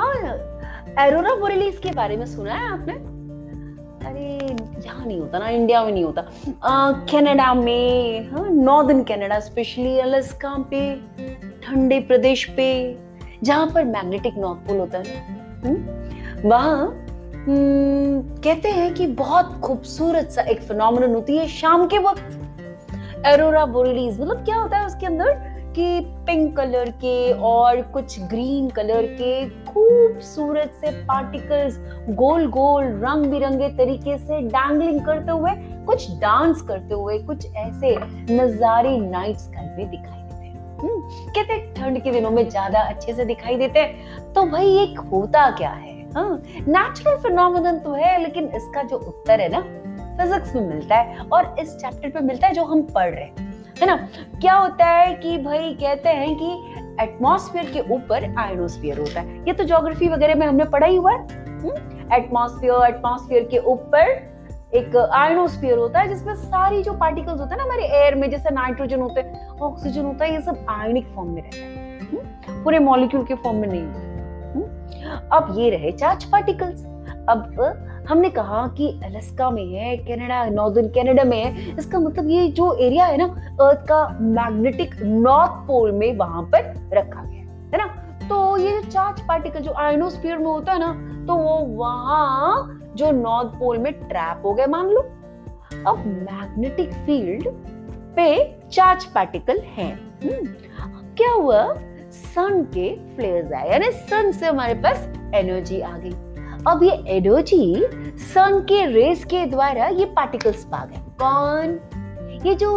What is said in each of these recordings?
हाँ Aurora borealis के बारे में सुना है आपने? अरे यहाँ नहीं होता ना इंडिया में नहीं होता। कनाडा में हाँ नॉर्दर्न कनाडा स्पेशली अलास्का पे ठंडे प्रदेश पे जहाँ पर मैग्नेटिक नॉर्थ पोल होता है। हम्म, वहाँ हम्म, कहते हैं कि बहुत खूबसूरत सा एक फिनोमिनन होती है शाम के वक्त। एरोरा बोरेलिस मतलब क्या होता है उसके अंदर? कि पिंक कलर के और कुछ ग्रीन कलर के खूबसूरत से पार्टिकल्स गोल गोल रंग बिरंगे तरीके से डैंगलिंग करते हुए कुछ डांस करते हुए कुछ ऐसे नजारे नाइट स्काई में दिखाई देते हैं। हम्म, कहते ठंड के दिनों में ज़्यादा अच्छे से दिखाई देते हैं। तो भाई एक होता क्या है? नेचुरल हाँ, फिनोमिनन तो है लेकिन इसका जो उत्तर है ना फिजिक्स में मिलता है और इस चैप्टर पे मिलता है जो हम पढ़ रहे हैं। है ना? क्या होता है कि भाई कहते हैं कि एटमॉस्फेयर के ऊपर आयनोस्फीयर होता है ये तो ज्योग्राफी वगैरह में हमने पढ़ा ही हुआ है एटमॉस्फेयर हम्म? एटमॉस्फेयर के ऊपर एक आयनोस्फीयर होता है, जिसमें सारी जो पार्टिकल्स होते हैं ना, हमारे एयर में, जैसे नाइट्रोजन होते हैं ऑक्सीजन होता है, ये सब आयनिक फॉर्म में रहता है हम्म? पूरे मॉलिक्यूल के फॉर्म में नहीं होता हम्म? अब ये रहे चार्ज पार्टिकल्स अब हमने कहा कि अलास्का में है कनाडा नॉर्दर्न कनाडा में है। इसका मतलब ये जो एरिया है ना अर्थ का मैग्नेटिक नॉर्थ पोल में वहाँ पर रखा गया है ना? तो ये जो चार्ज पार्टिकल जो आयनोस्फीयर में होता है ना तो वो वहाँ जो नॉर्थ पोल में ट्रैप हो गए मान लो। अब मैग्नेटिक फ़ील्ड पे चार्ज पार्टिकल है। हम्म, क्या हुआ? सन के फ्लेयर्स आए यानी सन से हमारे पास एनर्जी आ गई। अब ये एनर्जी सन के रेस के द्वारा ये पार्टिकल्स पा गए। कौन? ये जो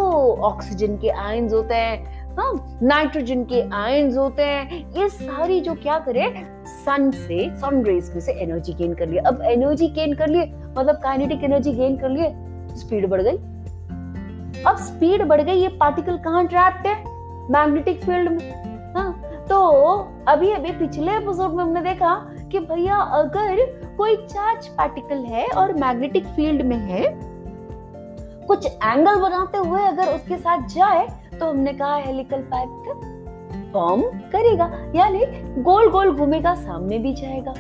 ऑक्सीजन के आयंस होते हैं हाँ नाइट्रोजन के आयंस होते हैं, ये सारी जो क्या करे? सन से सन रेस में से एनर्जी गेन कर लिए। अब एनर्जी गेन कर लिए मतलब काइनेटिक एनर्जी गेन कर लिए स्पीड बढ़ गई। अब स्पीड बढ़ गई, ये पार्टिकल कहाँ ट्रैप्ड है? मैग्नेटिक फ़ील्ड में। हाँ तो अभी अभी पिछले एपिसोड में हमने देखा कि भैया, अगर कोई चार्ज पार्टिकल है और मैग्नेटिक फ़ील्ड में है, कुछ एंगल बनाते हुए अगर उसके साथ जाए तो हमने कहा हेलिकल पैथ फॉर्म करेगा, यानी गोल गोल घूमेगा, सामने भी जाएगा।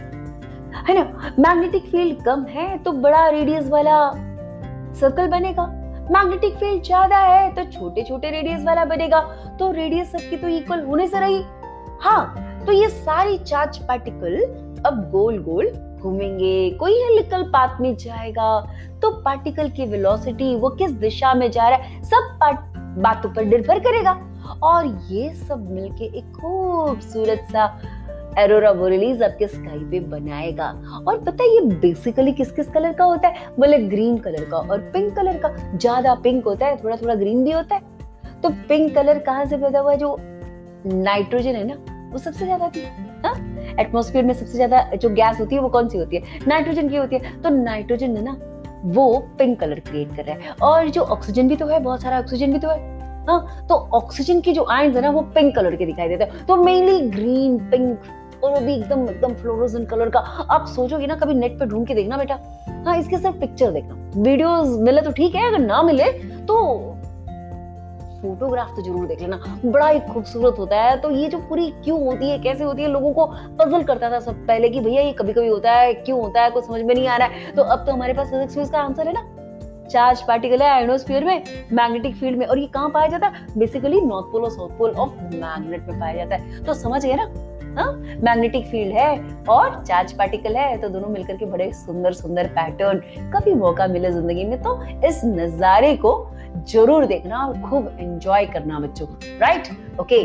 है ना? मैग्नेटिक फ़ील्ड कम है तो बड़ा रेडियस वाला सर्कल बनेगा। मैग्नेटिक फ़ील्ड ज़्यादा है तो छोटे छोटे रेडियस वाला बनेगा। तो रेडियस सबकी तो इक्वल होने से रही। हाँ तो ये सारी चार्ज पार्टिकल अब गोल गोल घूमेंगे, कोई हेलिकल पाथ में जाएगा तो पार्टिकल की वेलोसिटी वो किस दिशा में जा रहा है, सब बातों पर निर्भर करेगा। और ये सब मिलके एक खूबसूरत सा एरोरा बोरेलिस आपके स्काई पे बनाएगा। और पता है ये बेसिकली किस किस कलर का होता है? बोले ग्रीन कलर का और पिंक कलर का। ज़्यादा पिंक होता है थोड़ा थोड़ा ग्रीन भी होता है। तो पिंक कलर कहाँ से पैदा हुआ? जो नाइट्रोजन है ना, वो सबसे ज़्यादा थी एटमोस्फेयर में सबसे ज़्यादा जो गैस होती है वो कौन सी होती है? नाइट्रोजन की होती है। तो नाइट्रोजन है ना वो पिंक कलर क्रिएट कर रहा है। और जो ऑक्सीजन भी तो है, बहुत सारा ऑक्सीजन भी तो है। हाँ तो ऑक्सीजन की जो आयन है ना, वो पिंक कलर के दिखाई देते हैं। तो मेनली ग्रीन पिंक और वो भी एकदम एकदम फ्लोरोजन कलर का। आप सोचोगे ना, कभी नेट पे ढूंढ के देखना बेटा। हाँ इसके सिर्फ़ पिक्चर देखना। वीडियोस मिले तो ठीक है, अगर ना मिले तो फोटोग्राफ तो ज़रूर देख लेना। बड़ा ही खूबसूरत होता है। तो ये जो पूरी क्यों होती है, कैसे होती है, लोगों को पजल करता था सब पहले कि भैया ये कभी कभी होता है, क्यों होता है, कुछ समझ में नहीं आ रहा है। तो अब तो हमारे पास फिजिक्स में इसका आंसर है ना। चार्ज पार्टिकल है आयनोस्फीयर में मैग्नेटिक फ़ील्ड में और ये कहाँ पाया जाता है? बेसिकली नॉर्थ पोल और साउथ पोल ऑफ़ मैग्नेट में पाया जाता है। तो समझ गए ना? मैग्नेटिक फ़ील्ड है और चार्ज पार्टिकल है तो दोनों मिलकर के बड़े सुंदर सुंदर पैटर्न कभी मौका मिले ज़िंदगी में तो इस नजारे को ज़रूर देखना और खूब एंजॉय करना बच्चों राइट ओके